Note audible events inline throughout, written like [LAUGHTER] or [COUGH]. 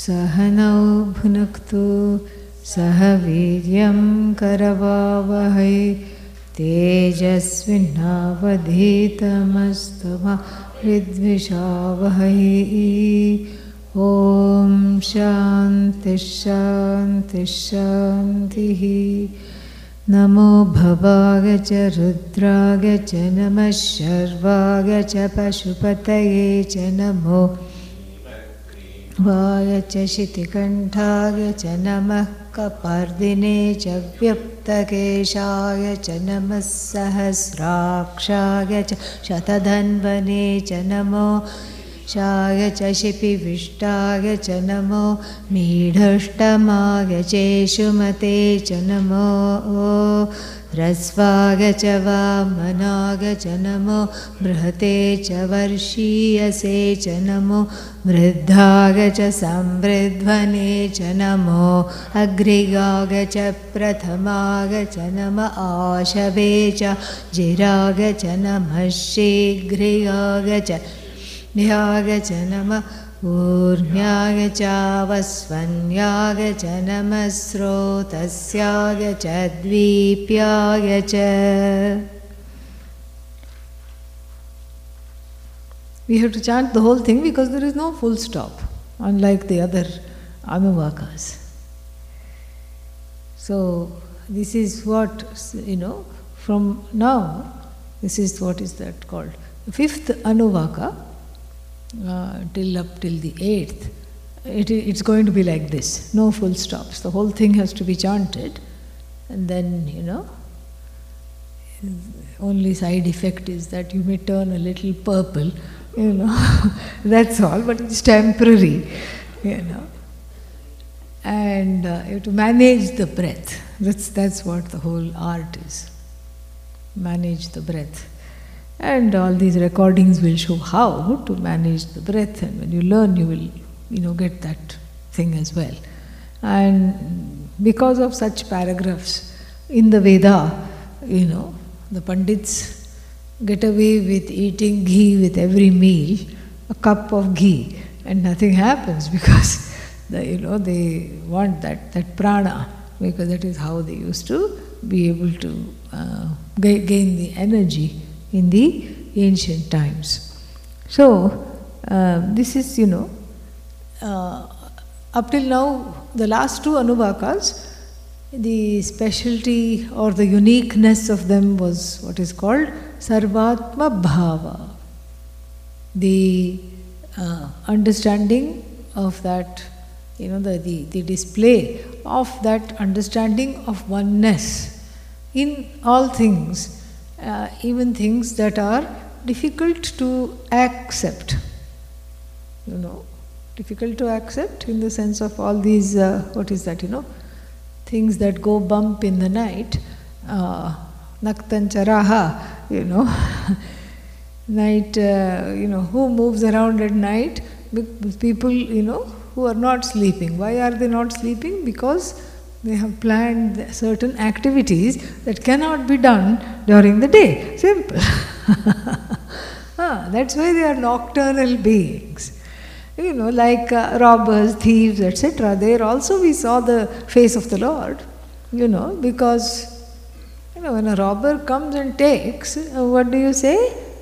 सहनौ भुनक्तु सह वीर्यं करवावहै तेजस्विनावधीतमस्तु मा विद्विषावहै ॐ शान्तिश्शान्तिश्शान्तिः नमो भवाय च रुद्राय च नमः शर्वाय च पशुपतये च नमो वाय च शितिकण्ठाय च नमः कपर्दिने च व्यक्तकेशाय च नमः सहस्राक्षाय च शतधन्वने च नमो शाय च शिपिविष्टाय च नमो मीढष्टमाय चेषुमते च नमो ह्रस्वाय च वामनाय च नमो बृहते च वर्षीयसे च नमो वृद्धाय च संवृध्वने च नमो अग्रिगाय च प्रथमाय च नम आशवे च जिराय च नमः शीघ्रियाय च ध्याय च नमः ऊर्म्याय चावस्वन्याय च नमः स्रोतस्याय च द्वीप्याय च We have to chant the whole thing because there is no full stop, unlike the other Anuvakas. So, this is what, you know, from now, this is what is that called? The fifth Anuvaka, uh, till up till the eighth, it, it's going to be like this no full stops. The whole thing has to be chanted, and then, you know, only side effect is that you may turn a little purple, you know, [LAUGHS] that's all, but it's temporary, you know. And uh, you have to manage the breath. That's, that's what the whole art is. Manage the breath. And all these recordings will show how to manage the breath, and when you learn, you will, you know, get that thing as well. And because of such paragraphs in the Veda, you know, the Pandits get away with eating ghee with every meal, a cup of ghee, and nothing happens [LAUGHS] because, the, you know, they want that, that prana, because that is how they used to be able to uh, gain the energy in the ancient times. So, uh, this is, you know, uh, up till now, the last two Anuvakas, the specialty or the uniqueness of them was what is called Sarvatma Bhava. The uh, understanding of that, you know, the, the, the display of that understanding of oneness in all things, uh, even things that are difficult to accept. You know, difficult to accept in the sense of all these, uh, what is that, you know, things that go bump in the night, uh, naktancharaha, you know, [LAUGHS] night, uh, you know, who moves around at night? People, you know, who are not sleeping. Why are they not sleeping? Because they have planned certain activities that cannot be done during the day. Simple. [LAUGHS] ah, that's why they are nocturnal beings. You know, like uh, robbers, thieves, etc. There also we saw the face of the Lord, you know, because you know, when a robber comes and takes, uh, what do you say?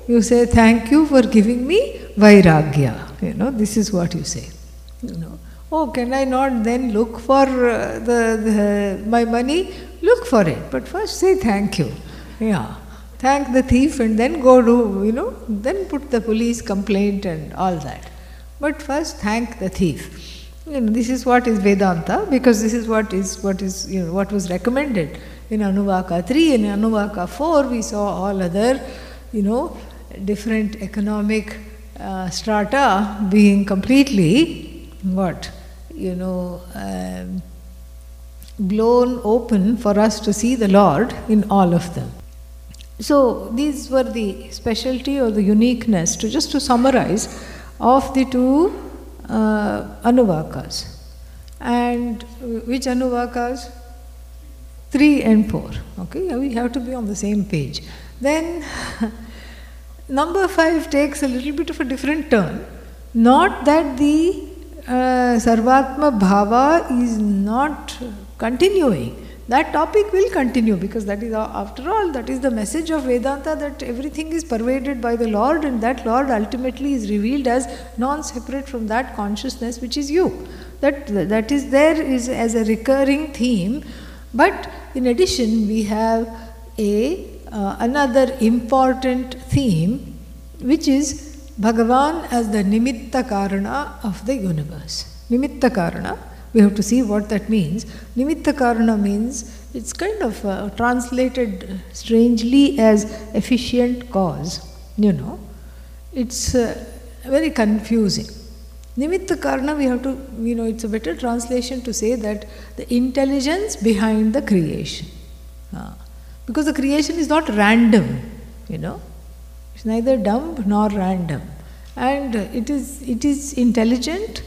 You say, Thank you for giving me Vairagya. You know, this is what you say. You know, oh, can I not then look for uh, the, the, my money? Look for it, but first say thank you. Yeah. Thank the thief and then go do, you know, then put the police complaint and all that. But first thank the thief. You know, this is what is Vedanta because this is what is what is you know what was recommended in Anuvaka 3. In Anuvaka 4 we saw all other, you know, different economic uh, strata being completely what? You know, um, blown open for us to see the Lord in all of them. So these were the specialty or the uniqueness to just to summarize of the two uh, Anuvakas. And which Anuvakas? Three and four. Okay, we have to be on the same page. Then [LAUGHS] number five takes a little bit of a different turn. Not that the uh, Sarvatma Bhava is not continuing, that topic will continue because that is, after all, that is the message of Vedanta that everything is pervaded by the Lord and that Lord ultimately is revealed as non separate from that consciousness which is you. That, that is there is as a recurring theme, but in addition, we have a uh, another important theme which is Bhagavan as the Nimitta Karana of the universe. Nimitta Karana, we have to see what that means. Nimitta Karana means it's kind of uh, translated strangely as efficient cause, you know. It's uh, very confusing. Nimitta Karana, we have to, you know, it's a better translation to say that the intelligence behind the creation. Uh, because the creation is not random, you know. Neither dumb nor random. And it is, it is intelligent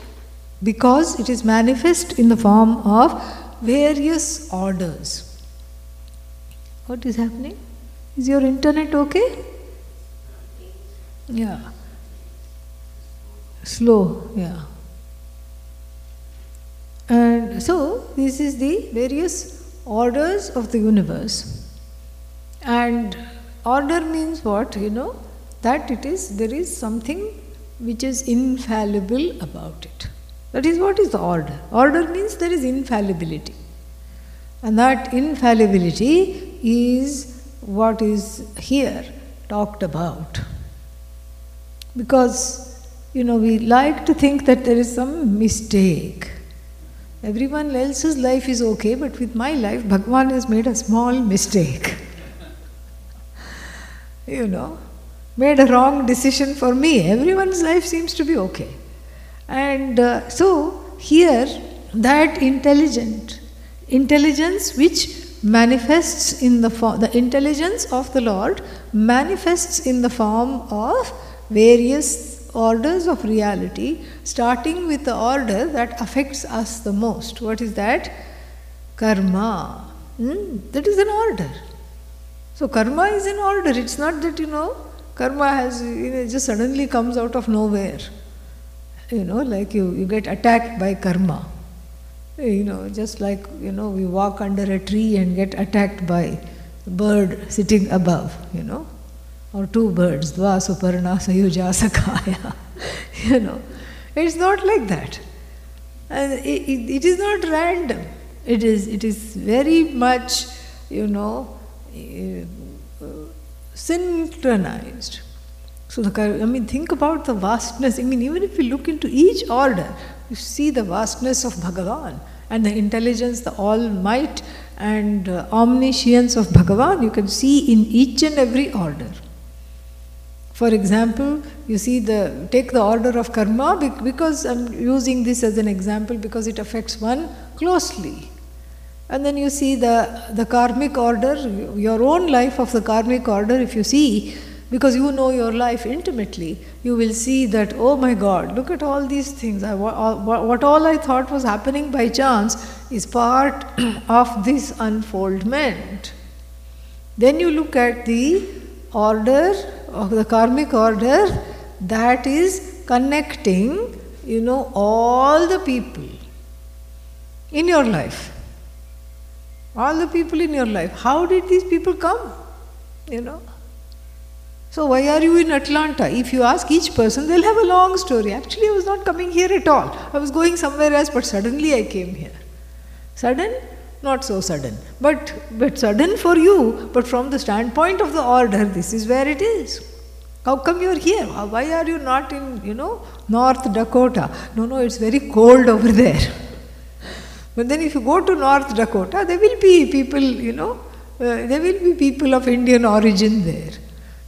because it is manifest in the form of various orders. What is happening? Is your internet okay? Yeah. Slow, yeah. And so, this is the various orders of the universe. And order means what? You know, that it is, there is something which is infallible about it. That is what is order. Order means there is infallibility. And that infallibility is what is here talked about. Because, you know, we like to think that there is some mistake. Everyone else's life is okay, but with my life, Bhagwan has made a small mistake you know, made a wrong decision for me. Everyone's life seems to be okay. And uh, so here, that intelligent intelligence which manifests in the form, the intelligence of the Lord manifests in the form of various orders of reality, starting with the order that affects us the most. What is that? Karma. Hmm? That is an order. So karma is in order. It's not that you know karma has you know, just suddenly comes out of nowhere. You know, like you, you get attacked by karma. You know, just like you know, we walk under a tree and get attacked by a bird sitting above, you know, or two birds, Dva Suparna Sayuja Sakaya. [LAUGHS] you know, it's not like that. And it, it, it is not random. It is, it is very much, you know, synchronized. So, the, I mean, think about the vastness. I mean, even if you look into each order, you see the vastness of Bhagavan and the intelligence, the all might and uh, omniscience of Bhagavan. You can see in each and every order. For example, you see the take the order of karma because I'm using this as an example because it affects one closely. And then you see the, the karmic order, your own life of the karmic order, if you see, because you know your life intimately, you will see that, oh my God, look at all these things. I, what all I thought was happening by chance is part [CLEARS THROAT] of this unfoldment. Then you look at the order of the karmic order that is connecting, you know, all the people in your life all the people in your life. How did these people come? You know? So, why are you in Atlanta? If you ask each person, they'll have a long story. Actually, I was not coming here at all. I was going somewhere else, but suddenly I came here. Sudden? Not so sudden. But, but sudden for you, but from the standpoint of the order, this is where it is. How come you're here? Why are you not in, you know, North Dakota? No, no, it's very cold over there. But then if you go to North Dakota, there will be people, you know, uh, there will be people of Indian origin there.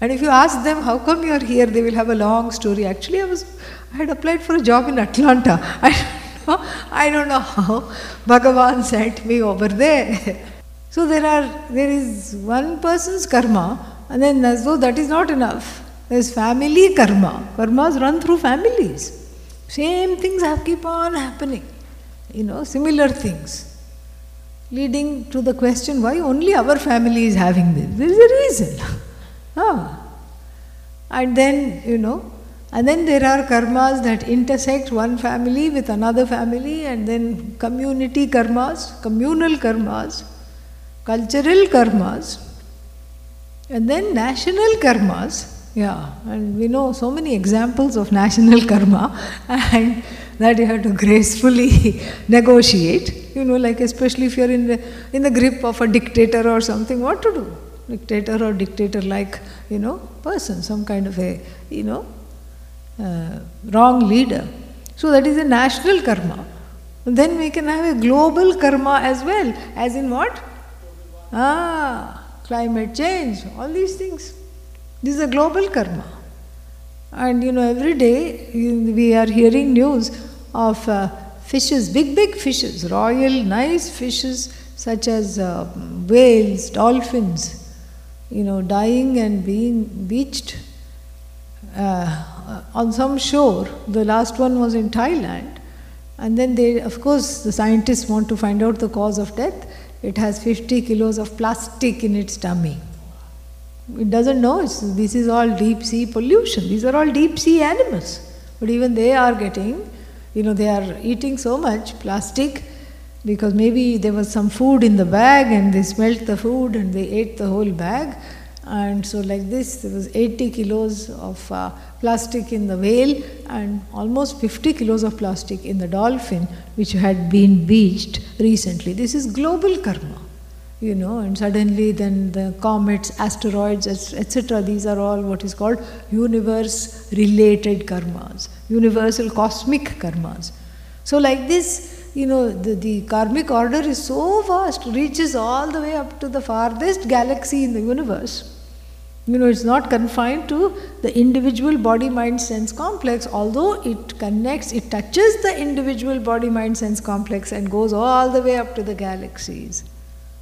And if you ask them, how come you are here, they will have a long story. Actually, I was, I had applied for a job in Atlanta. [LAUGHS] I don't know, I don't know how Bhagavan sent me over there. [LAUGHS] So there are, there is one person's karma, and then as though that is not enough, there is family karma. Karmas run through families. Same things have keep on happening you know, similar things, leading to the question why only our family is having this. There is a reason. [LAUGHS] ah. And then, you know, And then there are karmas that intersect one family with another family, and then community karmas, communal karmas, cultural karmas, and then national karmas. Yeah, and we know so many examples of national [LAUGHS] karma, and that you have to gracefully [LAUGHS] negotiate. You know, like especially if you're in the in the grip of a dictator or something, what to do? Dictator or dictator-like, you know, person, some kind of a, you know, uh, wrong leader. So that is a national karma. Then we can have a global karma as well. As in what? Ah, climate change, all these things. This is a global karma. And you know, every day we are hearing news of uh, fishes, big, big fishes, royal, nice fishes such as uh, whales, dolphins, you know, dying and being beached uh, on some shore. The last one was in Thailand. And then they, of course, the scientists want to find out the cause of death. It has 50 kilos of plastic in its tummy. It doesn't know this is all deep sea pollution. These are all deep sea animals. But even they are getting, you know, they are eating so much plastic because maybe there was some food in the bag and they smelt the food and they ate the whole bag. And so, like this, there was 80 kilos of uh, plastic in the whale and almost 50 kilos of plastic in the dolphin, which had been beached recently. This is global karma you know, and suddenly then the comets, asteroids, etc. These are all what is called universe related karmas, universal cosmic karmas. So, like this, you know, the, the karmic order is so vast, reaches all the way up to the farthest galaxy in the universe. You know, it's not confined to the individual body mind sense complex, although it connects, it touches the individual body mind sense complex and goes all the way up to the galaxies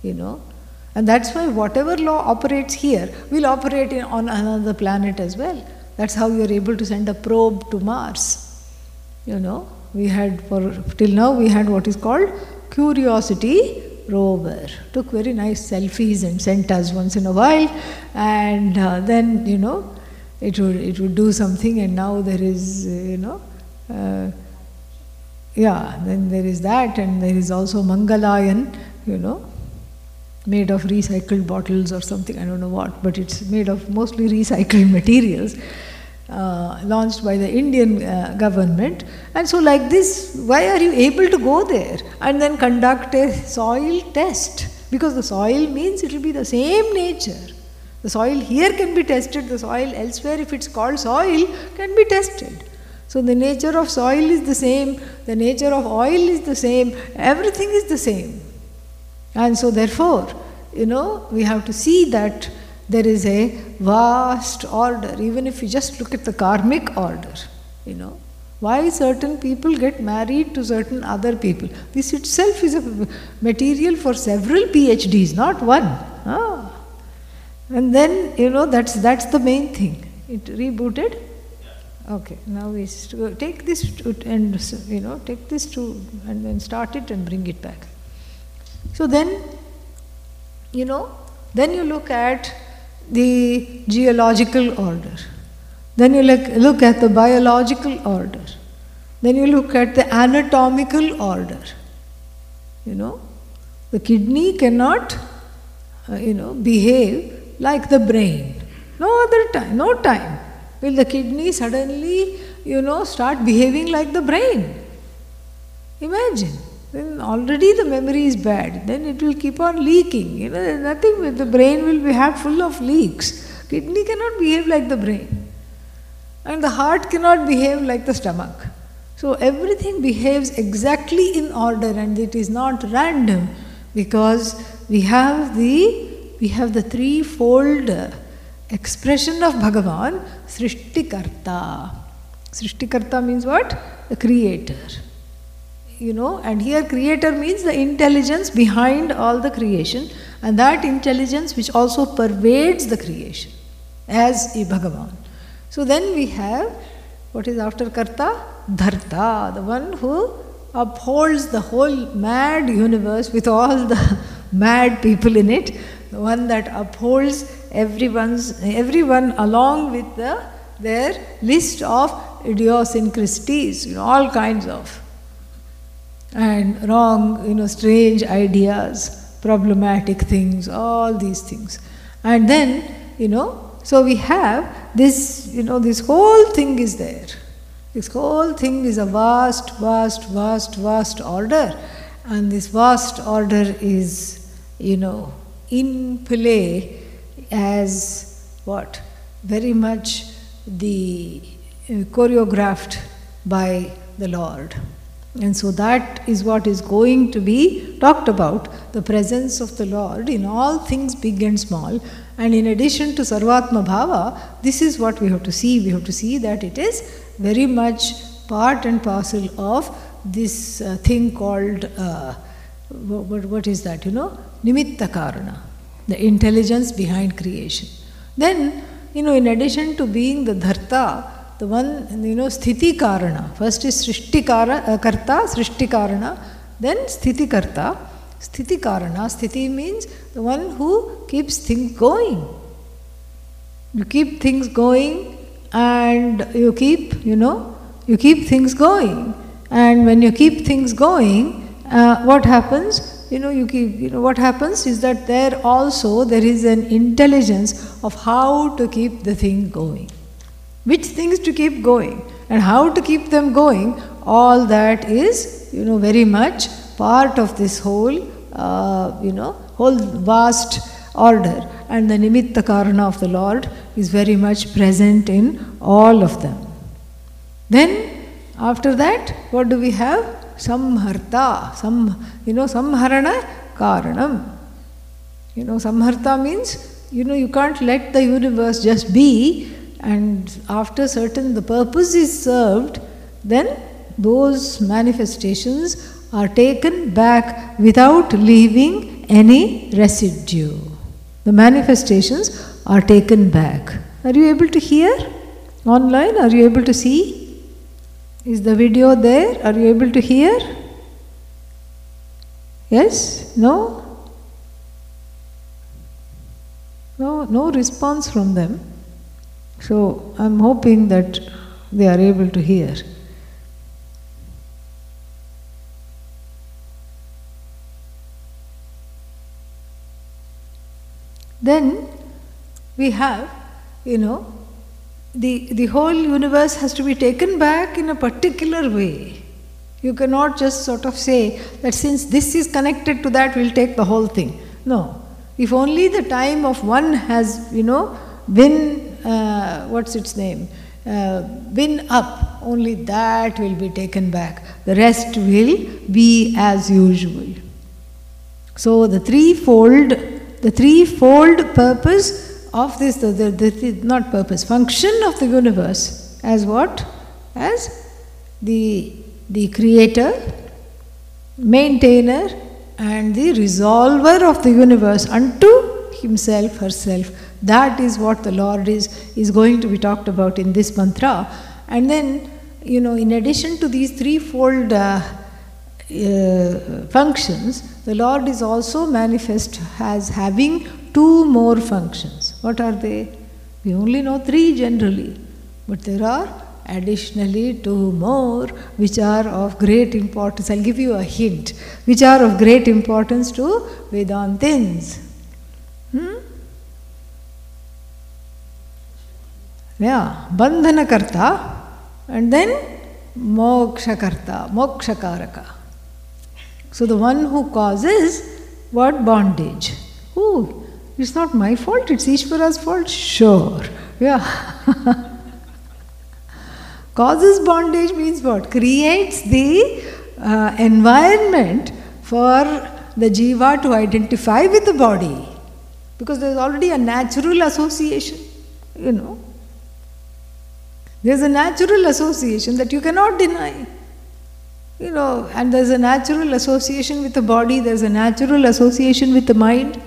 you know. And that's why whatever law operates here will operate in, on another planet as well. That's how you are able to send a probe to Mars. You know, we had for till now we had what is called Curiosity rover. Took very nice selfies and sent us once in a while, and uh, then you know it would it would do something, and now there is uh, you know. Uh, yeah, then there is that, and there is also Mangalyaan, you know, made of recycled bottles or something, I don't know what, but it's made of mostly recycled [LAUGHS] materials. Uh, launched by the Indian uh, government. And so, like this, why are you able to go there and then conduct a soil test? Because the soil means it will be the same nature. The soil here can be tested, the soil elsewhere, if it's called soil, can be tested. So, the nature of soil is the same, the nature of oil is the same, everything is the same. And so, therefore, you know, we have to see that there is a vast order, even if you just look at the karmic order, you know. Why certain people get married to certain other people? This itself is a material for several PhDs, not one. Ah. And then, you know, that's, that's the main thing. It rebooted? Okay, now we take this to, and, you know, take this to, and then start it and bring it back. So then, you know, then you look at the geological order. Then you look, look at the biological order. Then you look at the anatomical order. You know, the kidney cannot, uh, you know, behave like the brain. No other time, no time will the kidney suddenly, you know, start behaving like the brain. Imagine then already the memory is bad. Then it will keep on leaking. You know, nothing the brain will be half full of leaks. Kidney cannot behave like the brain. And the heart cannot behave like the stomach. So everything behaves exactly in order and it is not random because we have the we have the threefold expression of Bhagavan, Srishtikarta. Srishtikarta means what? The creator you know, and here creator means the intelligence behind all the creation, and that intelligence which also pervades the creation as a Bhagavan. So then we have what is after Karta? Dharta, the one who upholds the whole mad universe with all the [LAUGHS] mad people in it, the one that upholds everyone's everyone along with the their list of idiosyncrasies, you know, all kinds of and wrong, you know, strange ideas, problematic things, all these things. And then, you know, so we have this, you know, this whole thing is there. This whole thing is a vast, vast, vast, vast order. And this vast order is, you know, in play as what? Very much the uh, choreographed by the Lord. And so that is what is going to be talked about the presence of the Lord in all things big and small. And in addition to Sarvatma Bhava, this is what we have to see. We have to see that it is very much part and parcel of this uh, thing called uh, what, what is that, you know? Nimitta Karana, the intelligence behind creation. Then, you know, in addition to being the Dharta, the one, you know, Sthiti Karana. First is Srishti uh, Karta, Srishti Karana, then Sthiti Karta. Sthiti Karana, Sthiti means the one who keeps things going. You keep things going and you keep, you know, you keep things going. And when you keep things going, uh, what happens? You know, you keep, you know, what happens is that there also there is an intelligence of how to keep the thing going which things to keep going and how to keep them going, all that is, you know, very much part of this whole, uh, you know, whole vast order. And the nimitta karana of the Lord is very much present in all of them. Then, after that, what do we have? Samharta, some, you know, samharana karanam. You know, samharta means, you know, you can't let the universe just be and after certain the purpose is served, then those manifestations are taken back without leaving any residue. The manifestations are taken back. Are you able to hear online? Are you able to see? Is the video there? Are you able to hear? Yes? No? No, no response from them. So I'm hoping that they are able to hear. Then we have, you know, the, the whole universe has to be taken back in a particular way. You cannot just sort of say that since this is connected to that, we'll take the whole thing. No. If only the time of one has, you know, been uh, what's its name, uh, win up, only that will be taken back. The rest will be as usual. So the threefold, the threefold purpose of this, the, the, the, not purpose, function of the universe as what? As the, the creator, maintainer, and the resolver of the universe unto himself, herself. That is what the Lord is, is going to be talked about in this mantra. And then, you know, in addition to these threefold uh, uh, functions, the Lord is also manifest as having two more functions. What are they? We only know three generally, but there are additionally two more which are of great importance. I'll give you a hint, which are of great importance to Vedantins. Hmm? Yeah, Bandhanakarta and then Mokshakarta, Mokshakaraka. So the one who causes what bondage? Oh, it's not my fault, it's Ishvara's fault? Sure. Yeah. [LAUGHS] causes bondage means what? Creates the uh, environment for the jiva to identify with the body. Because there's already a natural association, you know. There's a natural association that you cannot deny. You know, and there's a natural association with the body, there's a natural association with the mind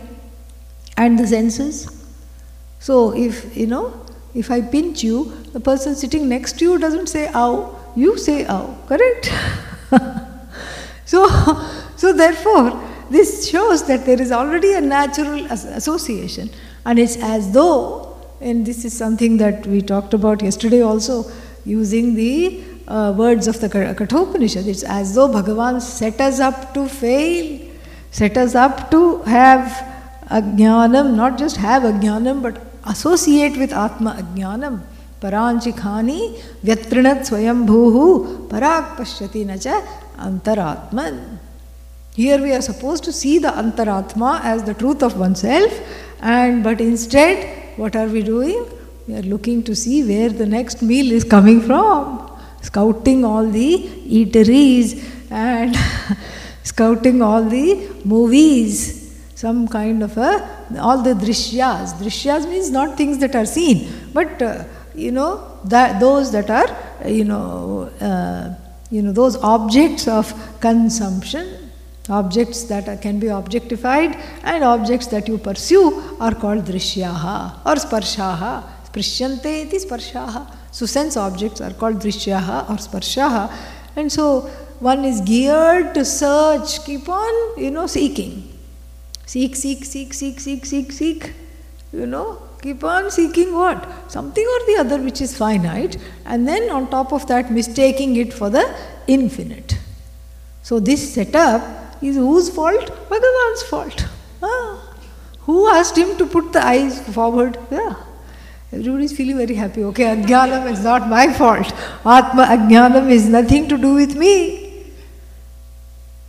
and the senses. So, if you know, if I pinch you, the person sitting next to you doesn't say ow, you say ow, correct? [LAUGHS] so, so therefore, this shows that there is already a natural association, and it's as though and this is something that we talked about yesterday also, using the uh, words of the Kathopanishad. It's as though Bhagavan set us up to fail, set us up to have ajnanam, not just have ajnanam, but associate with Atma ajnanam. Paranchikhani vyatrinat swayambhuhu parak pashyati nacha antaratman. Here we are supposed to see the antaratma as the truth of oneself, and but instead, what are we doing? We are looking to see where the next meal is coming from scouting all the eateries and [LAUGHS] scouting all the movies, some kind of a, all the drishyas. Drishyas means not things that are seen, but uh, you know, that, those that are, you know, uh, you know, those objects of consumption, objects that can be objectified and objects that you pursue are called drishyaha or sparshaha. Sprishyante iti sparshaha. So sense objects are called drishyaha or sparshaha. And so one is geared to search, keep on, you know, seeking. Seek, seek, seek, seek, seek, seek, seek. You know, keep on seeking what? Something or the other which is finite, and then on top of that, mistaking it for the infinite. So, this setup is whose fault? Bhagavan's fault. Ah. Who asked him to put the eyes forward? Yeah. Everybody is feeling very happy. Okay, Ajnanam is not my fault. Atma Ajnanam is nothing to do with me.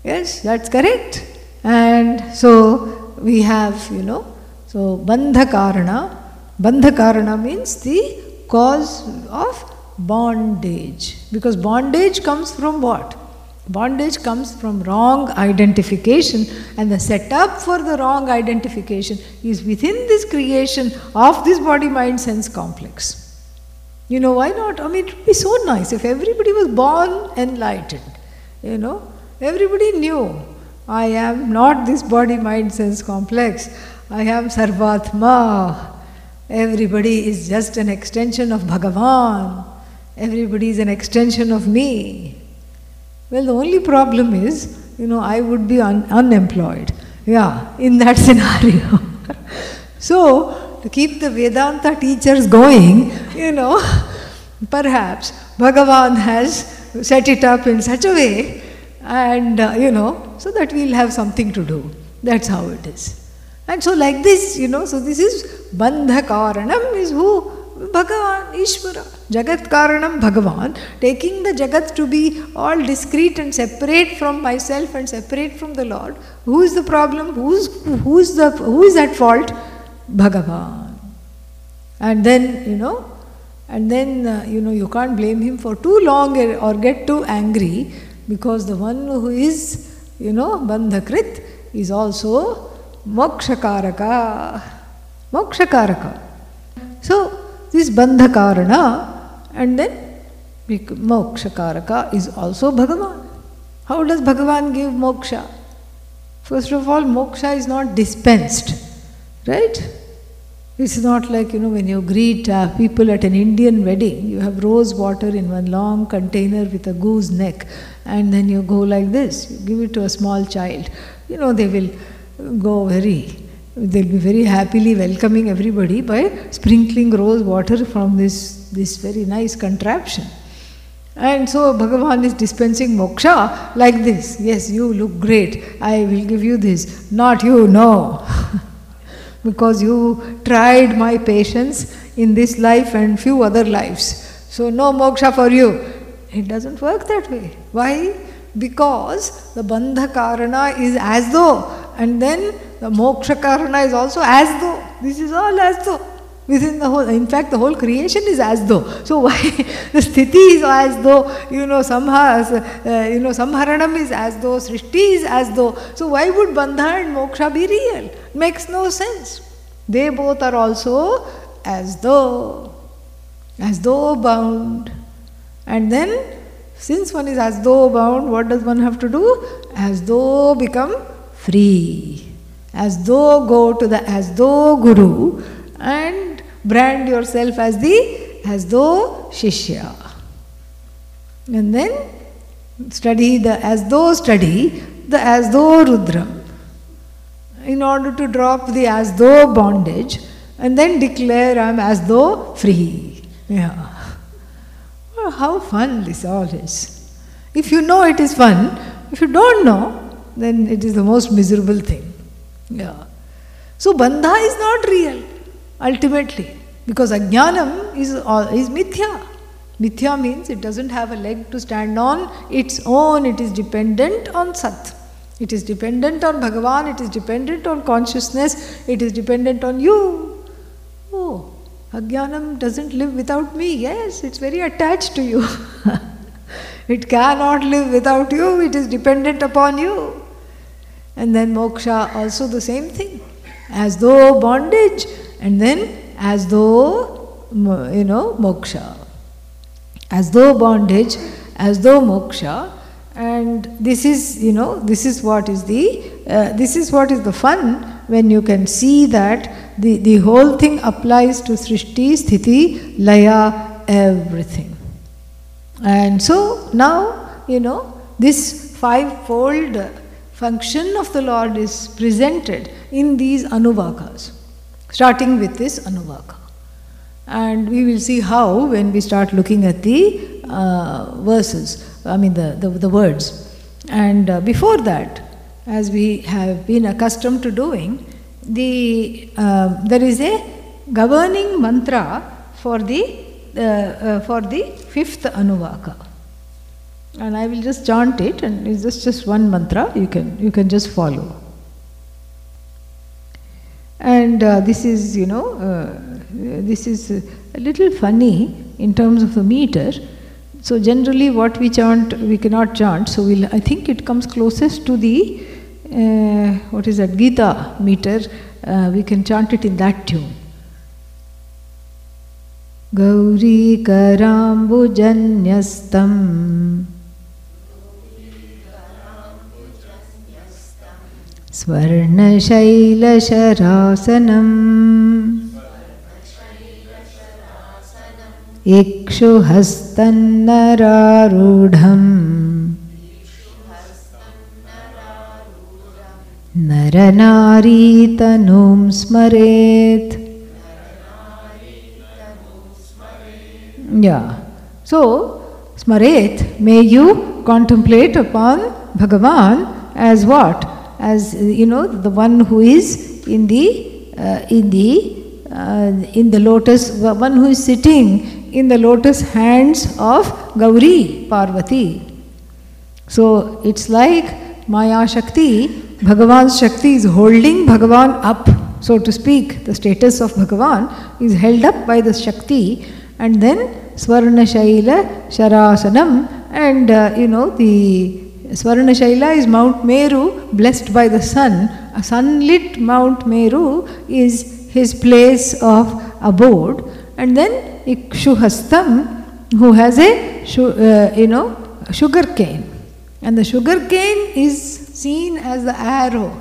Yes, that's correct. And so we have, you know, so Bandha Karana. Bandha Karana means the cause of bondage. Because bondage comes from what? Bondage comes from wrong identification, and the setup for the wrong identification is within this creation of this body mind sense complex. You know, why not? I mean, it would be so nice if everybody was born enlightened. You know, everybody knew I am not this body mind sense complex, I am Sarvatma. Everybody is just an extension of Bhagavan, everybody is an extension of me. Well, the only problem is, you know, I would be un- unemployed. Yeah, in that [LAUGHS] scenario. so, to keep the Vedanta teachers going, you know, [LAUGHS] perhaps Bhagavan has set it up in such a way, and uh, you know, so that we'll have something to do. That's how it is. And so, like this, you know, so this is Bandha Karanam is who Bhagavan, Ishvara, Jagat Karanam Bhagavan, taking the Jagat to be all discrete and separate from myself and separate from the Lord. Who is the problem? Who's, who, is the, who is at fault? Bhagavan. And then, you know, and then, uh, you know, you can't blame him for too long or get too angry because the one who is, you know, Bandhakrit is also Mokshakaraka. Mokshakaraka. So, this bandha karana and then moksha karaka is also Bhagavan. How does Bhagavan give moksha? First of all, moksha is not dispensed, right? It's not like, you know, when you greet uh, people at an Indian wedding, you have rose water in one long container with a goose neck, and then you go like this, you give it to a small child. You know, they will go very they'll be very happily welcoming everybody by sprinkling rose water from this, this very nice contraption. And so Bhagavan is dispensing moksha like this. Yes, you look great. I will give you this. Not you, no. [LAUGHS] because you tried my patience in this life and few other lives. So no moksha for you. It doesn't work that way. Why? Because the bandha karana is as though, and then the moksha karana is also as though. This is all as though. Within the whole, in fact, the whole creation is as though. So [LAUGHS] why the sthiti is as though, you know, samha, uh, you know, samharanam is as though, srishti is as though. So why would bandha and moksha be real? Makes no sense. They both are also as though, as though bound. And then, since one is as though bound, what does one have to do? As though become free as though go to the as though guru and brand yourself as the as though shishya. And then study the as though study the as though rudram. In order to drop the as though bondage, and then declare I'm as though free. Yeah. Well, how fun this all is. If you know it is fun, if you don't know, then it is the most miserable thing. Yeah. So bandha is not real, ultimately, because ajnanam is, uh, is mithya. Mithya means it doesn't have a leg to stand on its own, it is dependent on Sat. It is dependent on Bhagavan, it is dependent on consciousness, it is dependent on you. Oh, Ajnanam doesn't live without me. Yes, it's very attached to you. [LAUGHS] it cannot live without you, it is dependent upon you. And then moksha, also the same thing. As though bondage, and then as though, you know, moksha. As though bondage, as though moksha, and this is you know this is what is the uh, this is what is the fun when you can see that the, the whole thing applies to srishti sthiti laya everything. And so now you know this fivefold function of the lord is presented in these anuvakas starting with this anuvaka and we will see how when we start looking at the uh, verses I mean the, the, the words. And uh, before that, as we have been accustomed to doing, the, uh, there is a governing mantra for the, uh, uh, for the fifth anuvaka. And I will just chant it, and it's just, just one mantra, you can, you can just follow. And uh, this is, you know, uh, this is a little funny in terms of the meter so generally what we chant, we cannot chant. So we'll, I think it comes closest to the, uh, what is that, Gita meter. Uh, we can chant it in that tune. Gauri स्वर्णशैलशरासनम्। इक्षुहस्तन्नरारूढम्। नरनारीतनुं स्मरेत्। या सो स्मरेत् may you contemplate upon Bhagwan as what As you know, the one who is in the uh, in the uh, in the lotus, one who is sitting in the lotus hands of Gauri Parvati. So it's like Maya Shakti, Bhagavan's Shakti is holding Bhagavan up, so to speak. The status of Bhagavan is held up by the Shakti, and then Swarna Shaila Sharasanam, and uh, you know the Swarna Shaila is Mount Meru, blessed by the sun. A sunlit Mount Meru is his place of abode, and then Ikshuhastam, who has a uh, you know sugar cane, and the sugar cane is seen as the arrow.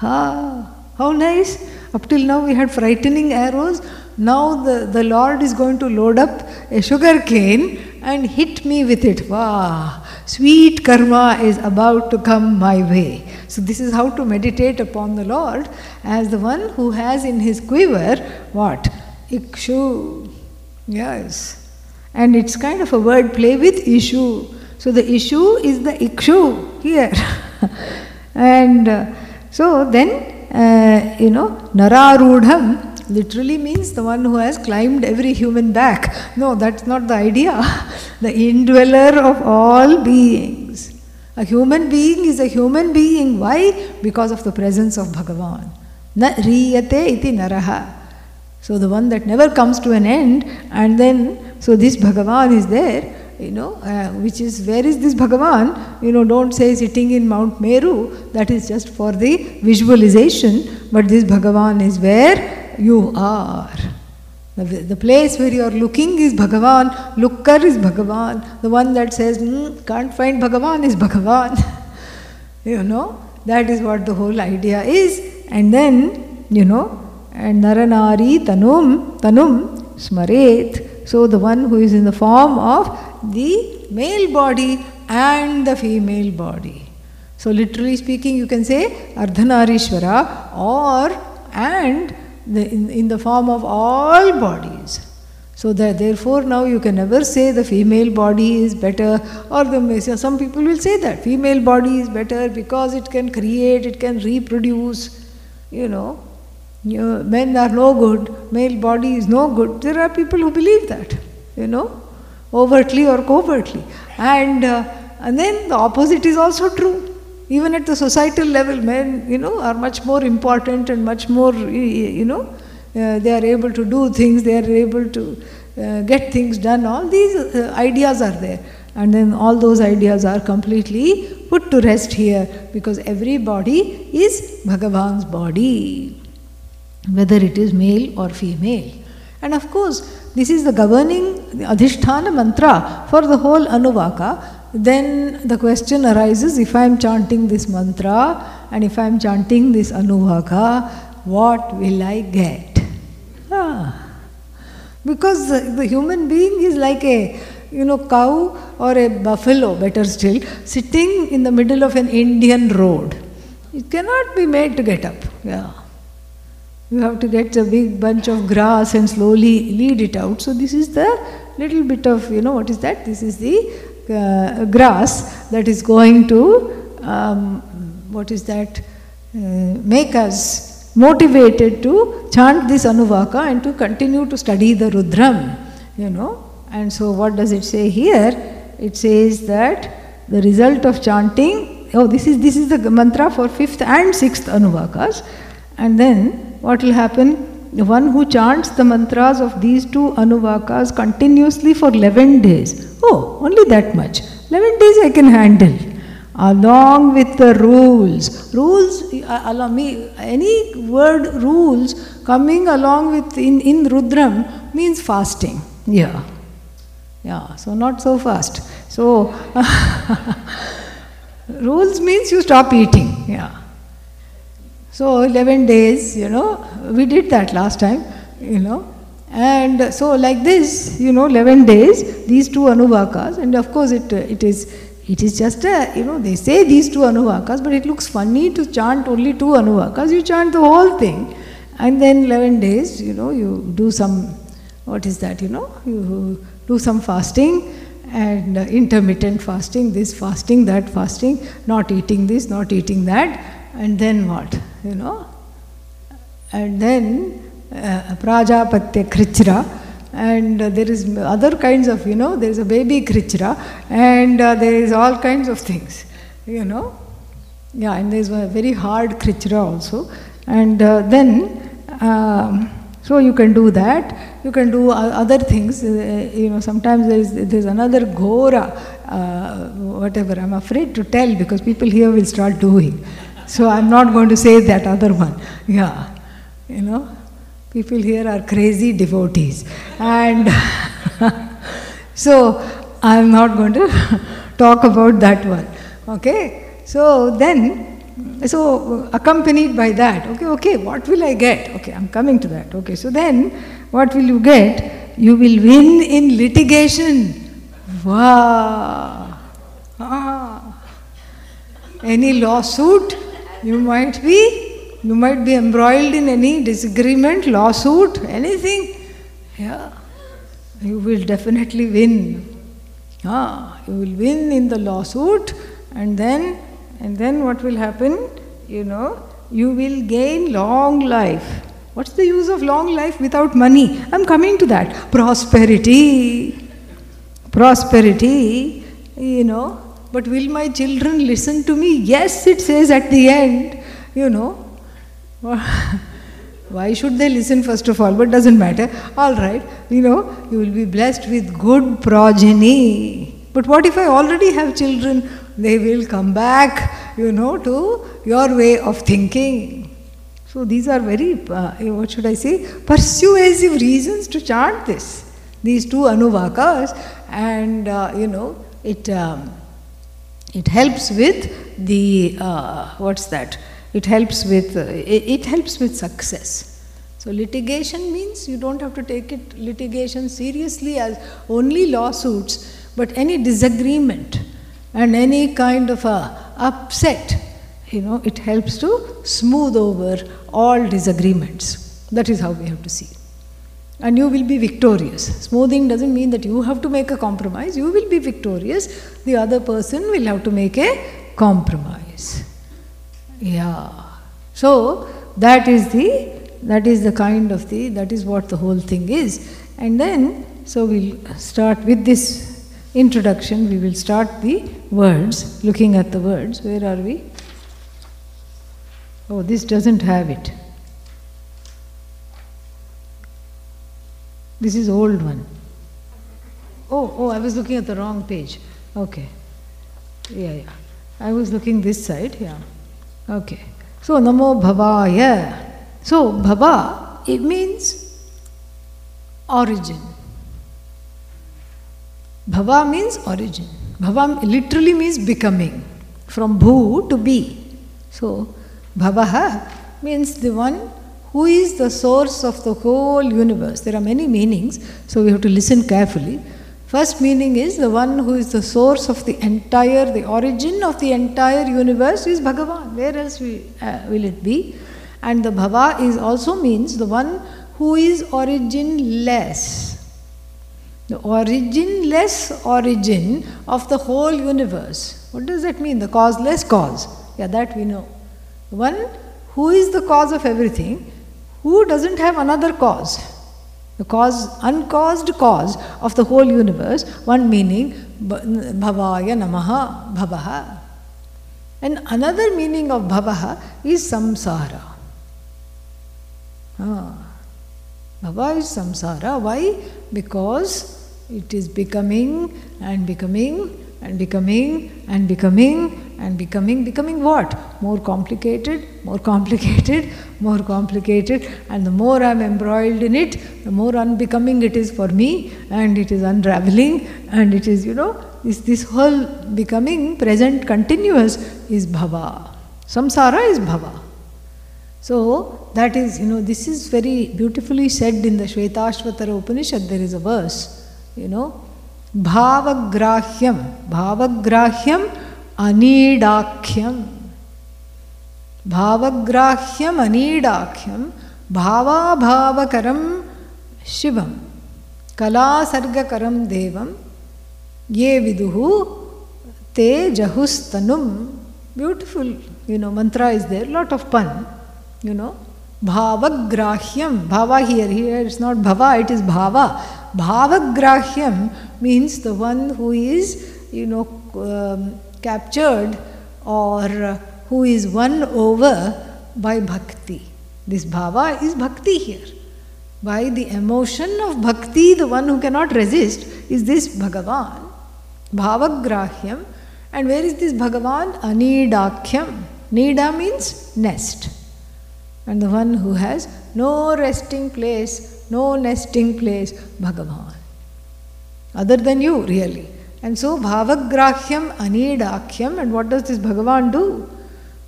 Ah, how nice! Up till now we had frightening arrows. Now the, the Lord is going to load up a sugar cane and hit me with it. Wow! Sweet karma is about to come my way. So, this is how to meditate upon the Lord as the one who has in his quiver what? Ikshu. Yes. And it's kind of a word play with issue. So, the issue is the ikshu here. [LAUGHS] and uh, so then, uh, you know, nararudham literally means the one who has climbed every human back. No, that's not the idea. [LAUGHS] the indweller of all beings. A human being is a human being. Why? Because of the presence of Bhagavan. Na riyate iti naraha. So the one that never comes to an end, and then, so this Bhagavan is there you know, uh, which is where is this Bhagavan? You know, don't say sitting in Mount Meru, that is just for the visualization, but this Bhagavan is where you are. The, the place where you are looking is Bhagavan, looker is Bhagavan, the one that says, mm, can't find Bhagavan is Bhagavan. [LAUGHS] you know, that is what the whole idea is. And then, you know, and Naranari Tanum, Tanum Smaret. So the one who is in the form of the male body and the female body. So literally speaking, you can say Ardhanarishwara or and in, in the form of all bodies. So that therefore now you can never say the female body is better or the some people will say that female body is better because it can create, it can reproduce, you know. You men are no good, male body is no good. There are people who believe that, you know, overtly or covertly. And, uh, and then the opposite is also true. Even at the societal level, men, you know, are much more important and much more, you know, uh, they are able to do things, they are able to uh, get things done. All these uh, ideas are there. And then all those ideas are completely put to rest here because every body is Bhagavan's body whether it is male or female. And of course, this is the governing Adhishthana mantra for the whole Anuvaka. Then the question arises if I am chanting this mantra and if I am chanting this Anuvaka, what will I get? Ah. Because the, human being is like a you know, cow or a buffalo, better still, sitting in the middle of an Indian road. It cannot be made to get up. Yeah. You have to get a big bunch of grass and slowly lead it out. So, this is the little bit of, you know, what is that? This is the uh, grass that is going to, um, what is that, uh, make us motivated to chant this Anuvaka and to continue to study the Rudram, you know. And so, what does it say here? It says that the result of chanting, oh, this is, this is the mantra for fifth and sixth Anuvakas. And then what will happen? One who chants the mantras of these two anuvakas continuously for 11 days. Oh, only that much. 11 days I can handle. Along with the rules. Rules, uh, allow me, any word rules coming along with in, in Rudram means fasting. Yeah. Yeah, so not so fast. So, [LAUGHS] rules means you stop eating. Yeah. So 11 days, you know, we did that last time, you know. And so like this, you know, 11 days, these two anuvakas, and of course it, it is it is just a, you know, they say these two anuvakas, but it looks funny to chant only two anuvakas. You chant the whole thing. And then 11 days, you know, you do some, what is that, you know, you do some fasting and intermittent fasting, this fasting, that fasting, not eating this, not eating that. And then what? You know? And then uh, Prajapatya Krichra, and uh, there is other kinds of, you know, there is a baby Krichra, and uh, there is all kinds of things, you know. Yeah, and there is a very hard Krichra also. And uh, then, um, so you can do that. You can do other things. Uh, you know, sometimes there is there's another Gora, uh, whatever. I'm afraid to tell because people here will start doing. So I'm not going to say that other one. Yeah, you know, people here are crazy devotees. And [LAUGHS] so I'm not going to [LAUGHS] talk about that one. Okay? So then, so accompanied by that, okay, okay, what will I get? Okay, I'm coming to that. Okay, so then what will you get? You will win in litigation. Wow. Ah. Any lawsuit? You might be, you might be embroiled in any disagreement, lawsuit, anything. Yeah, you will definitely win. Ah, you will win in the lawsuit, and then, and then what will happen? You know, you will gain long life. What's the use of long life without money? I'm coming to that. Prosperity. Prosperity, you know, but will my children listen to me? Yes, it says at the end, you know. [LAUGHS] Why should they listen first of all? But doesn't matter. All right, you know, you will be blessed with good progeny. But what if I already have children? They will come back, you know, to your way of thinking. So these are very, uh, what should I say, persuasive reasons to chant this. These two anuvakas, and uh, you know, it. Um, it helps with the, uh, what's that? It helps with, uh, it, helps with success. So litigation means you don't have to take it litigation seriously as only lawsuits, but any disagreement and any kind of a upset, you know, it helps to smooth over all disagreements. That is how we have to see. And you will be victorious. Smoothing doesn't mean that you have to make a compromise, you will be victorious. The other person will have to make a compromise. Yeah. So that is the that is the kind of the that is what the whole thing is. And then so we'll start with this introduction, we will start the words, looking at the words. Where are we? Oh, this doesn't have it. This is old one. Oh, oh, I was looking at the wrong page. Okay. Yeah, yeah. I was looking this side, yeah. Okay. So, Namo Bhavaya. So, Bhava, it means origin. Bhava means origin. Bhava literally means becoming. From bhu to be. So, Bhavaha means the one who is the source of the whole universe. There are many meanings, so we have to listen carefully. First meaning is the one who is the source of the entire, the origin of the entire universe is Bhagavan. Where else we, uh, will it be? And the Bhava is also means the one who is originless. The originless origin of the whole universe. What does that mean? The causeless cause. Yeah, that we know. One who is the cause of everything, who doesn't have another cause. The cause, uncaused cause of the whole universe, one meaning Bhavaya Namaha Bhavaha. And another meaning of Bhavaha is Samsara. Ah. Bhava is Samsara. Why? Because it is becoming and becoming and becoming and becoming and becoming becoming what? More complicated more complicated [LAUGHS] more complicated. And the more i'm embroiled in it the more unbecoming it is for me and it is unraveling and it is you know this, this whole becoming present continuous is bhava. Samsara is bhava. So that is you know this is very beautifully said in the shvetashvatara upanishad there is a verse you know bhavagrahyam bhavagrahyam अनीडाख्यम। भावग्राह्यम, अनीडाख्यम भावाभावकरम शिवम। कलासर्गकरम देवम ये विदुहु ते जहुस्तनुम। Beautiful you know mantra is there lot of pun you know भावग्राह्यम, Bhawa here here it's not भवा इट इज़ भावा भावग्राह्यम means the one who is you know captured or who is won over by bhakti. This bhava is bhakti here. By the emotion of bhakti, the one who cannot resist is this Bhagavan, Bhavagrahyam. And where is this Bhagavan? Anidakyam. Nida means nest. And the one who has no resting place, no nesting place, Bhagavan. Other than you, really. And so bhavagrahyam anidakyam. And what does this Bhagavan do?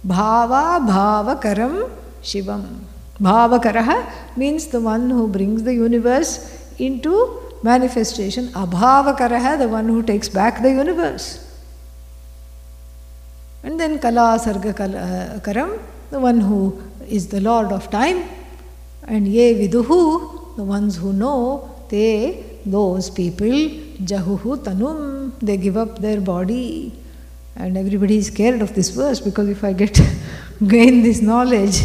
Bhava bhavakaram shivam. Bhavakaraha means the one who brings the universe into manifestation. Abhavakaraha, the one who takes back the universe. And then Kala Sarga uh, Karam, the one who is the Lord of time. And Ye Viduhu, the ones who know, they, those people Jahuhu Tanum, they give up their body. And everybody is scared of this verse because if I get [LAUGHS] gain this knowledge,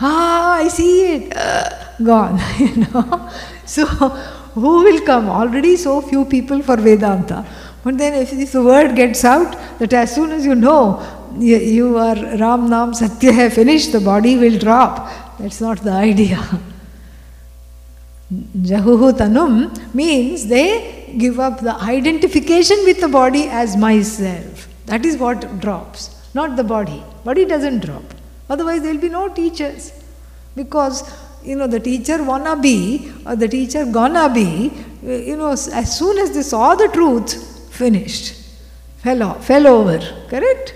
ah, I see it, uh, gone, [LAUGHS] you know. So, who will come? Already so few people for Vedanta. But then if, if the word gets out, that as soon as you know you, you are Ram Nam Satya hai finished, the body will drop. That's not the [LAUGHS] idea. Jahuhu Tanum means they give up the identification with the body as myself. That is what drops, not the body. Body doesn't drop. Otherwise, there will be no teachers. Because, you know, the teacher wanna be or the teacher gonna be, you know, as soon as they saw the truth, finished. Fell, off, fell over. Correct?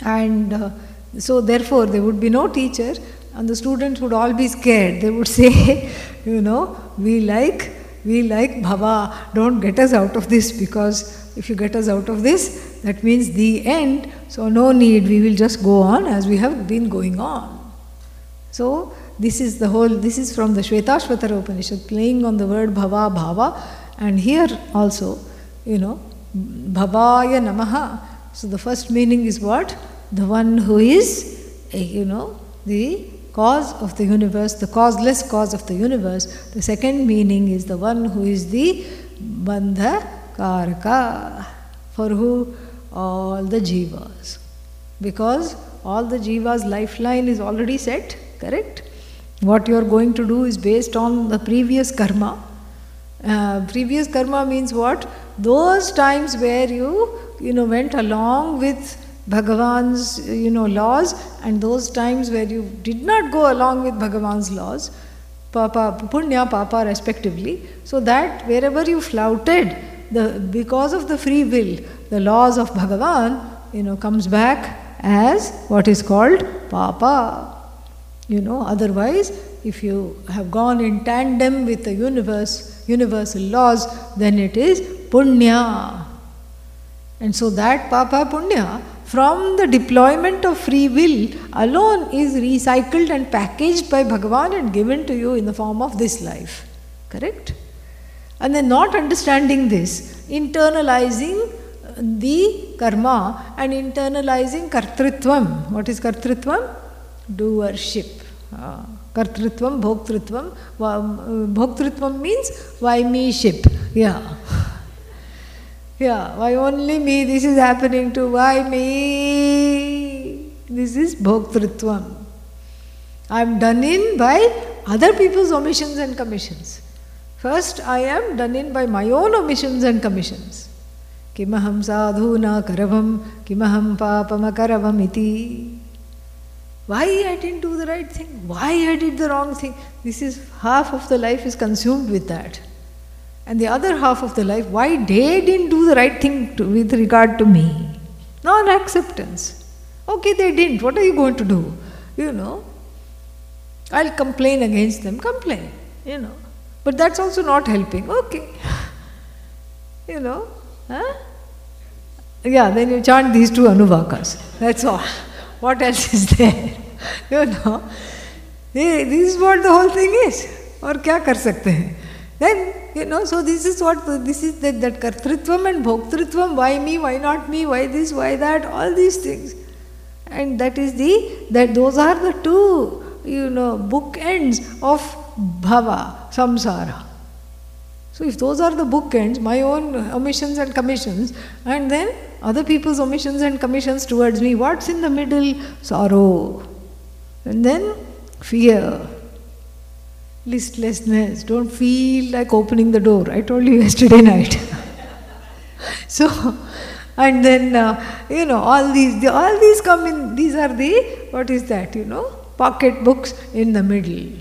And uh, so, therefore, there would be no teacher and the students would all be scared. They would [LAUGHS] say, you know, we like we like Bhava, don't get us out of this because if you get us out of this, that means the end. So, no need, we will just go on as we have been going on. So, this is the whole, this is from the Shvetashvatara Upanishad, playing on the word bhava, bhava, and here also, you know, bhavaya namaha. So the first meaning is what? The one who is, you know, the cause of the universe, the causeless cause of the universe. The second meaning is the one who is the bandha karaka, for who all the jivas. Because all the jivas' lifeline is already set, correct? What you are going to do is based on the previous karma. Uh, previous karma means what? Those times where you, you know, went along with Bhagavan's, you know, laws, and those times where you did not go along with Bhagavan's laws, papa, punya, papa, respectively. So that wherever you flouted, the because of the free will, the laws of Bhagavan, you know, comes back as what is called papa. You know, otherwise, if you have gone in tandem with the universe, universal laws, then it is punya. And so that papa punya from the deployment of free will alone is recycled and packaged by Bhagavan and given to you in the form of this life. Correct? And then not understanding this, internalizing the karma and internalizing kartritvam. What is kartritvam? Doership. Uh, kartritvam, bhoktritvam. Bhoktritvam means me ship. Yeah. Yeah, why only me? This is happening to why me? This is bhoktritvam. I am done in by other people's omissions and commissions. First, I am done in by my own omissions and commissions. किमहं साधु न करवं किमहं पापमकरवम् इति why I didn't do the right thing, why I did the wrong thing. This is half of the life is consumed with that. And the other half of the life, why they didn't do the right thing to, with regard to me. Non acceptance. Okay, they didn't. What are you going to do? You know, I'll complain against them. Complain, you know. But that's also not helping. Okay. [LAUGHS] you know, Huh? Yeah, then you chant these two anuvakas. That's all. [LAUGHS] What else is there? [LAUGHS] you know. This is what the whole thing is. और क्या कर सकते हैं then you know so this is what this is that, that kartritvam and bhoktritvam why me why not me why this why that all these things and that is the that those are the two you know bookends of bhava samsara so if those are the bookends, my own omissions and commissions, and then other people's omissions and commissions towards me, what's in the middle? Sorrow. And then fear, listlessness, don't feel like opening the door. I told you [LAUGHS] yesterday night. [LAUGHS] so, and then, uh, you know, all these, the, all these come in, these are the, what is that, you know, pocket books in the middle.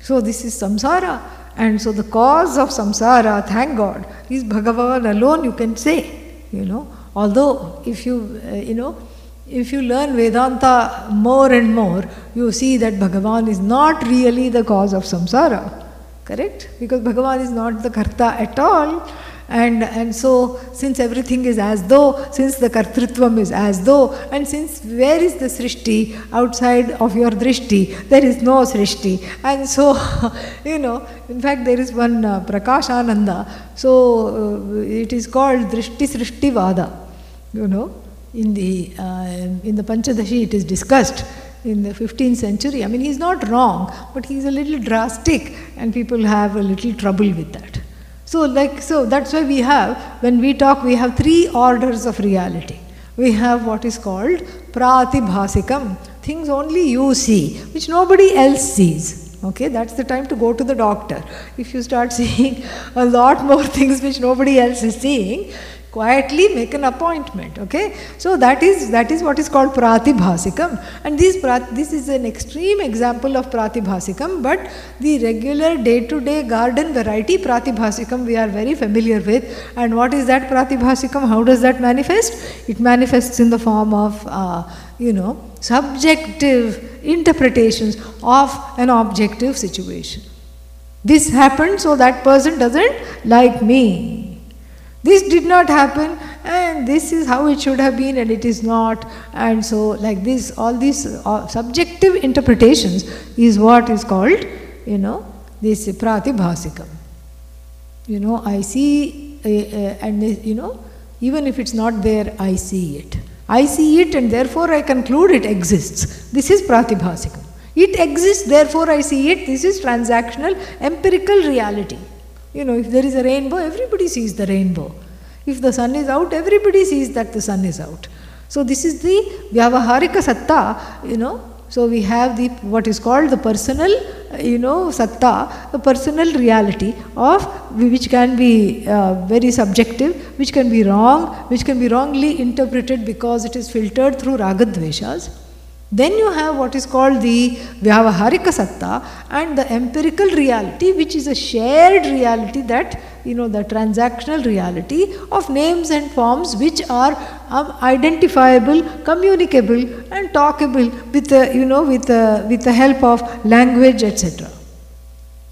So this is samsara. And so the cause of samsara, thank God, is Bhagavan alone, you can say, you know. Although, if you, uh, you know, if you learn Vedanta more and more, you see that Bhagavan is not really the cause of samsara. Correct? Because Bhagavan is not the karta at all. And, and so, since everything is as though, since the kartritvam is as though, and since where is the srishti outside of your drishti? There is no srishti. And so, [LAUGHS] you know, in fact, there is one uh, Prakashananda. So, uh, it is called drishti srishti vada. You know, in the, uh, in the Panchadashi it is discussed in the 15th century. I mean, he's not wrong, but he's a little drastic, and people have a little trouble with that. So, like, so that's why we have, when we talk, we have three orders of reality. We have what is called pratibhasikam, things only you see, which nobody else sees. Okay, that's the time to go to the doctor. If you start [LAUGHS] seeing a lot more things which nobody else is seeing, quietly make an appointment okay? So that is that is what is called pratibhasikam. And this this is an extreme example of pratibhasikam but the regular day to day garden variety pratibhasikam we are very familiar with. And what is that pratibhasikam? How does that manifest? It manifests in the form of uh, you know subjective interpretations of an objective situation. This happened so that person doesn't like me this did not happen, and this is how it should have been and it is not. And so like this all these uh, subjective interpretations is what is called you know this pratibhasikam. You know i see uh, uh, and you know even if it's not there i see it. I see it and therefore i conclude it exists. This is pratibhasikam. It exists therefore i see it. This is transactional empirical reality you know if there is a rainbow everybody sees the rainbow if the sun is out, everybody sees that the sun is out. So this is the Vyavaharika Satta, you know. So we have the what is called the personal, you know, Satta, the personal reality of which can be uh, very subjective, which can be wrong, which can be wrongly interpreted because it is filtered through ragadveshas. Then you have what is called the Vyavaharika Satta and the empirical reality, which is a shared reality that, you know, the transactional reality of names and forms which are um, identifiable, communicable, and talkable with, the, you know, with, the, with the help of language, etc.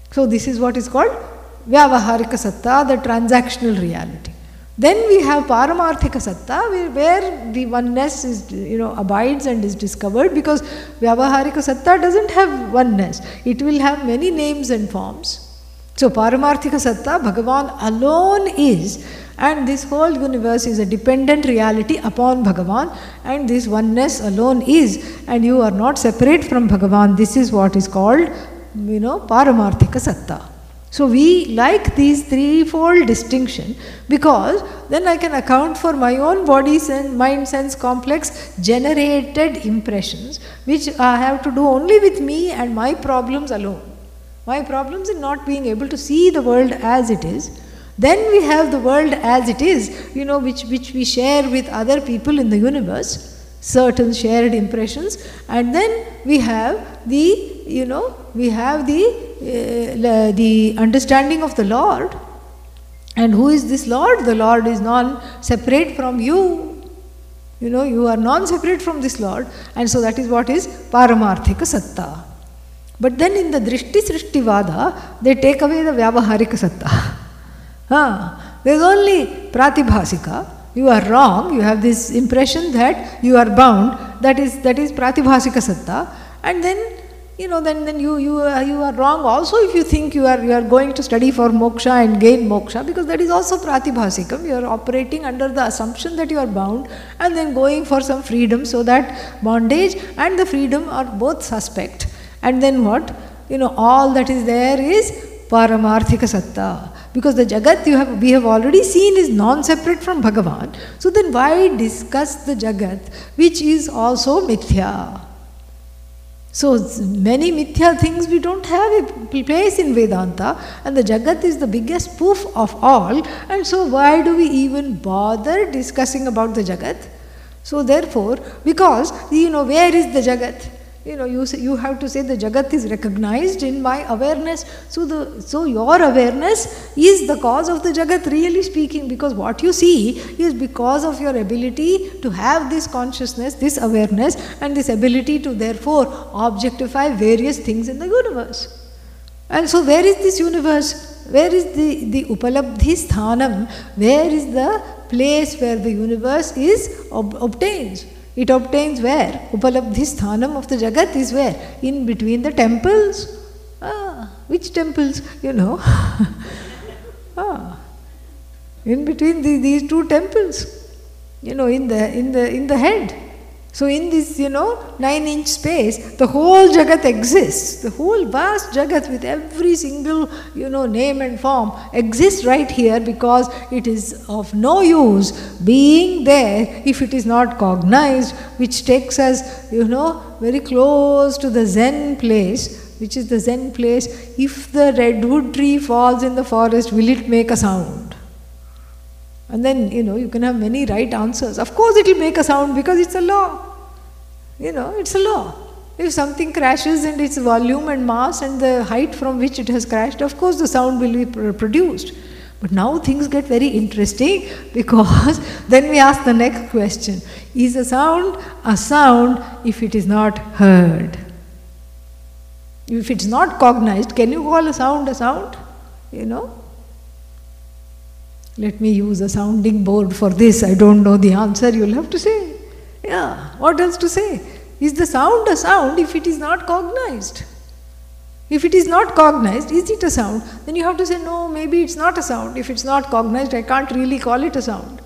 So, this is what is called Vyavaharika Satta, the transactional reality. Then we have Paramarthika Satta where the oneness is, you know, abides and is discovered because Vyavaharika Satta doesn't have oneness. It will have many names and forms. So Paramarthika Satta, Bhagavan alone is and this whole universe is a dependent reality upon Bhagavan and this oneness alone is and you are not separate from Bhagavan. This is what is called, you know, Paramarthika Satta. So we like these threefold distinction because then I can account for my own body, sense, mind, sense complex generated impressions which I have to do only with me and my problems alone. My problems in not being able to see the world as it is. Then we have the world as it is, you know, which, which we share with other people in the universe, certain shared impressions, and then we have the you know, we have the, uh, the understanding of the Lord. And who is this Lord? The Lord is non separate from you. You know, you are non separate from this Lord, and so that is what is Paramarthika Satta. But then in the Drishti Vada, they take away the Vyavaharika Satta. ah, [LAUGHS] there is only Pratibhasika. You are wrong, you have this impression that you are bound, that is, that is Pratibhasika Satta. And then you know, then, then you, you, uh, you are wrong also if you think you are, you are going to study for moksha and gain moksha because that is also pratibhasikam. You are operating under the assumption that you are bound and then going for some freedom so that bondage and the freedom are both suspect. And then what? You know, all that is there is paramarthika satta. Because the Jagat you have, we have already seen is non-separate from Bhagavan. So then why discuss the Jagat which is also mithya? So many mithya things we don't have a place in Vedanta and the Jagat is the biggest proof of all and so why do we even bother discussing about the Jagat? So therefore, because you know where is the Jagat? You know you, say, you have to say the jagat is recognized in my awareness. So the so your awareness is the cause of the jagat really speaking because what you see is because of your ability to have this consciousness this awareness and this ability to therefore objectify various things in the universe. And so where is this universe? Where is the the upalabdhi sthanam? Where is the place where the universe is ob- obtains it obtains where? Upalabdhi sthanam of the Jagat is where? In between the temples. Ah, which temples? You know. [LAUGHS] ah, in between the, these two temples. You know, in the in the in the head. So, in this, you know, nine inch space, the whole Jagat exists. The whole vast Jagat with every single, you know, name and form exists right here because it is of no use being there if it is not cognized, which takes us, you know, very close to the Zen place, which is the Zen place. If the redwood tree falls in the forest, will it make a sound? And then, you know, you can have many right answers. Of course, it will make a sound because it's a law. You know, it's a law. If something crashes and its volume and mass and the height from which it has crashed, of course, the sound will be produced. But now things get very interesting [LAUGHS] because then we ask the next question Is a sound a sound if it is not heard? If it's not cognized, can you call a sound a sound? You know? Let me use a sounding board for this. I don't know the answer. You'll have to say, yeah, what else to say? Is the sound a sound if it is not cognized? If it is not cognized, is it a sound? Then you have to say, no, maybe it's not a sound. If it's not cognized, I can't really call it a sound.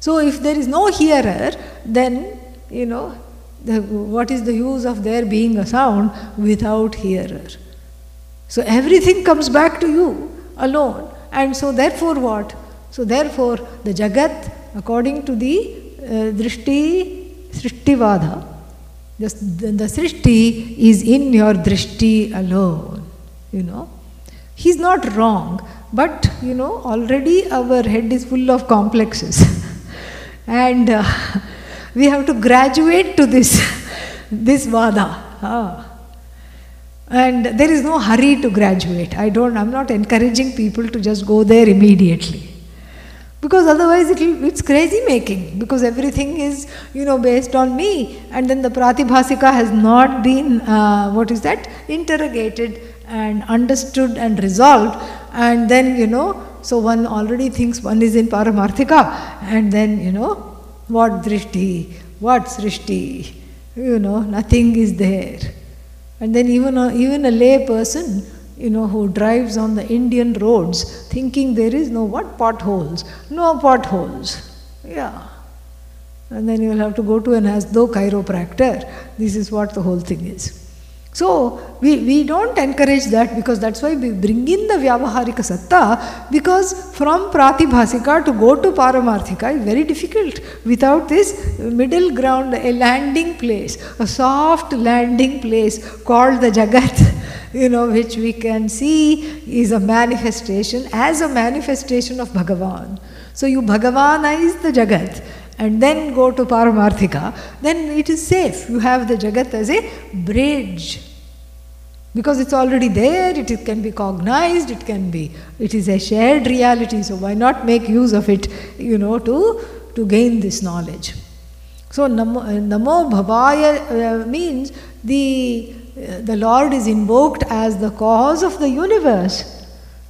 So if there is no hearer, then, you know, the, what is the use of there being a sound without hearer? So everything comes back to you alone. And so therefore what? So therefore the Jagat, according to the uh, Drishti, Srishtivada, the, the, Srishti is in your Drishti alone, you know. He's not wrong, but you know, already our head is full of complexes. [LAUGHS] and uh, we have to graduate to this, [LAUGHS] this Vada. Ah. And there is no hurry to graduate. I don't, I'm not encouraging people to just go there immediately because otherwise it's crazy making. Because everything is you know based on me. And then the pratibhasika has not been uh, what is that? Interrogated and understood and resolved. And then you know so one already thinks one is in paramarthika. And then you know what drishti? What srishti? You know nothing is there. And then even a, even a lay person you know, who drives on the Indian roads thinking there is no what potholes, no potholes. Yeah. And then you will have to go to an as though chiropractor. This is what the whole thing is. So we, we don't encourage that because that's why we bring in the Vyavaharika Satta because from Pratibhasika to go to Paramarthika is very difficult without this middle ground, a landing place, a soft landing place called the Jagat you know, which we can see is a manifestation as a manifestation of Bhagavan. So you Bhagavanize the Jagat and then go to Paramarthika, then it is safe. You have the Jagat as a bridge. Because it's already there, it can be cognized, it can be, it is a shared reality, so why not make use of it, you know, to, to gain this knowledge. So Namo, namo Bhavaya uh, means the the Lord is invoked as the cause of the universe.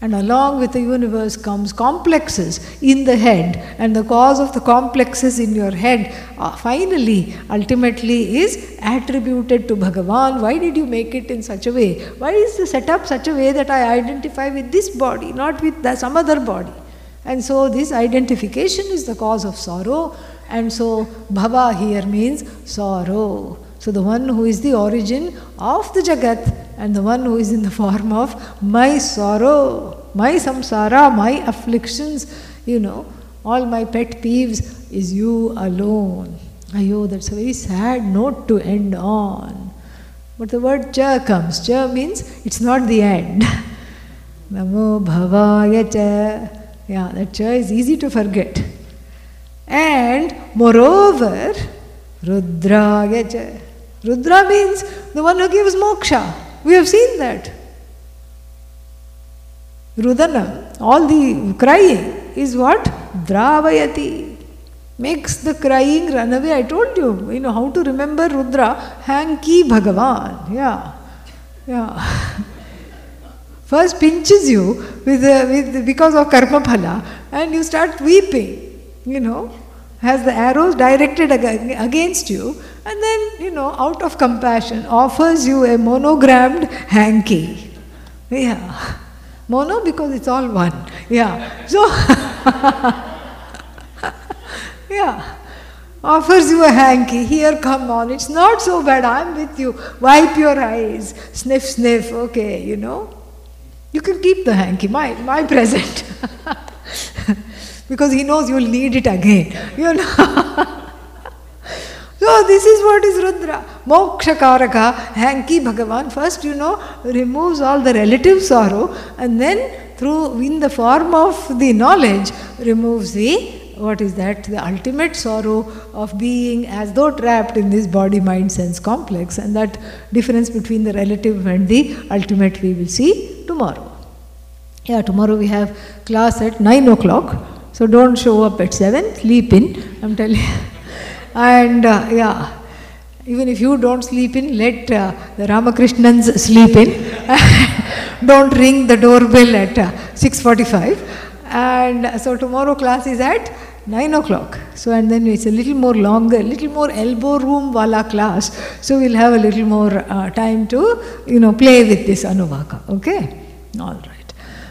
And along with the universe comes complexes in the head, and the cause of the complexes in your head uh, finally, ultimately, is attributed to Bhagavan. Why did you make it in such a way? Why is the setup such a way that I identify with this body, not with the, some other body? And so, this identification is the cause of sorrow, and so, Bhava here means sorrow. So the one who is the origin of the Jagat and the one who is in the form of my sorrow, my samsara, my afflictions, you know, all my pet peeves is you alone. Ayo, that's a very sad note to end on. But the word cha comes. Cha means it's not the end. [LAUGHS] Namo bhavaya cha. Yeah, that cha is easy to forget. And moreover, rudraya cha. Rudra means the one who gives moksha. We have seen that. Rudana, all the crying is what? Dravayati. Makes the crying run away. I told you, you know how to remember Rudra. Hanky Bhagavan. Yeah. Yeah. [LAUGHS] First pinches you with, uh, with because of karma phala and you start weeping, you know, has the arrows directed against you and then, you know, out of compassion, offers you a monogrammed hanky. Yeah. Mono because it's all one. Yeah. So, [LAUGHS] yeah. Offers you a hanky. Here, come on. It's not so bad. I'm with you. Wipe your eyes. Sniff, sniff. Okay, you know. You can keep the hanky, my, my present. [LAUGHS] because he knows you'll need it again. You know. [LAUGHS] So this is what is Rudra. Moksha Karaka, Hanky Bhagavan, first you know, removes all the relative sorrow and then through in the form of the knowledge removes the what is that? The ultimate sorrow of being as though trapped in this body, mind, sense complex, and that difference between the relative and the ultimate we will see tomorrow. Yeah, tomorrow we have class at 9 o'clock, so don't show up at 7, sleep in, I'm telling you. and uh, yeah, even if you don't sleep in, let uh, the Ramakrishnans sleep in. [LAUGHS] don't ring the doorbell at uh, 6.45. And uh, so tomorrow class is at 9 o'clock. So, and then it's a little more longer, little more elbow room wala class. So, we'll have a little more uh, time to, you know, play with this Anuvaka. Okay? All right.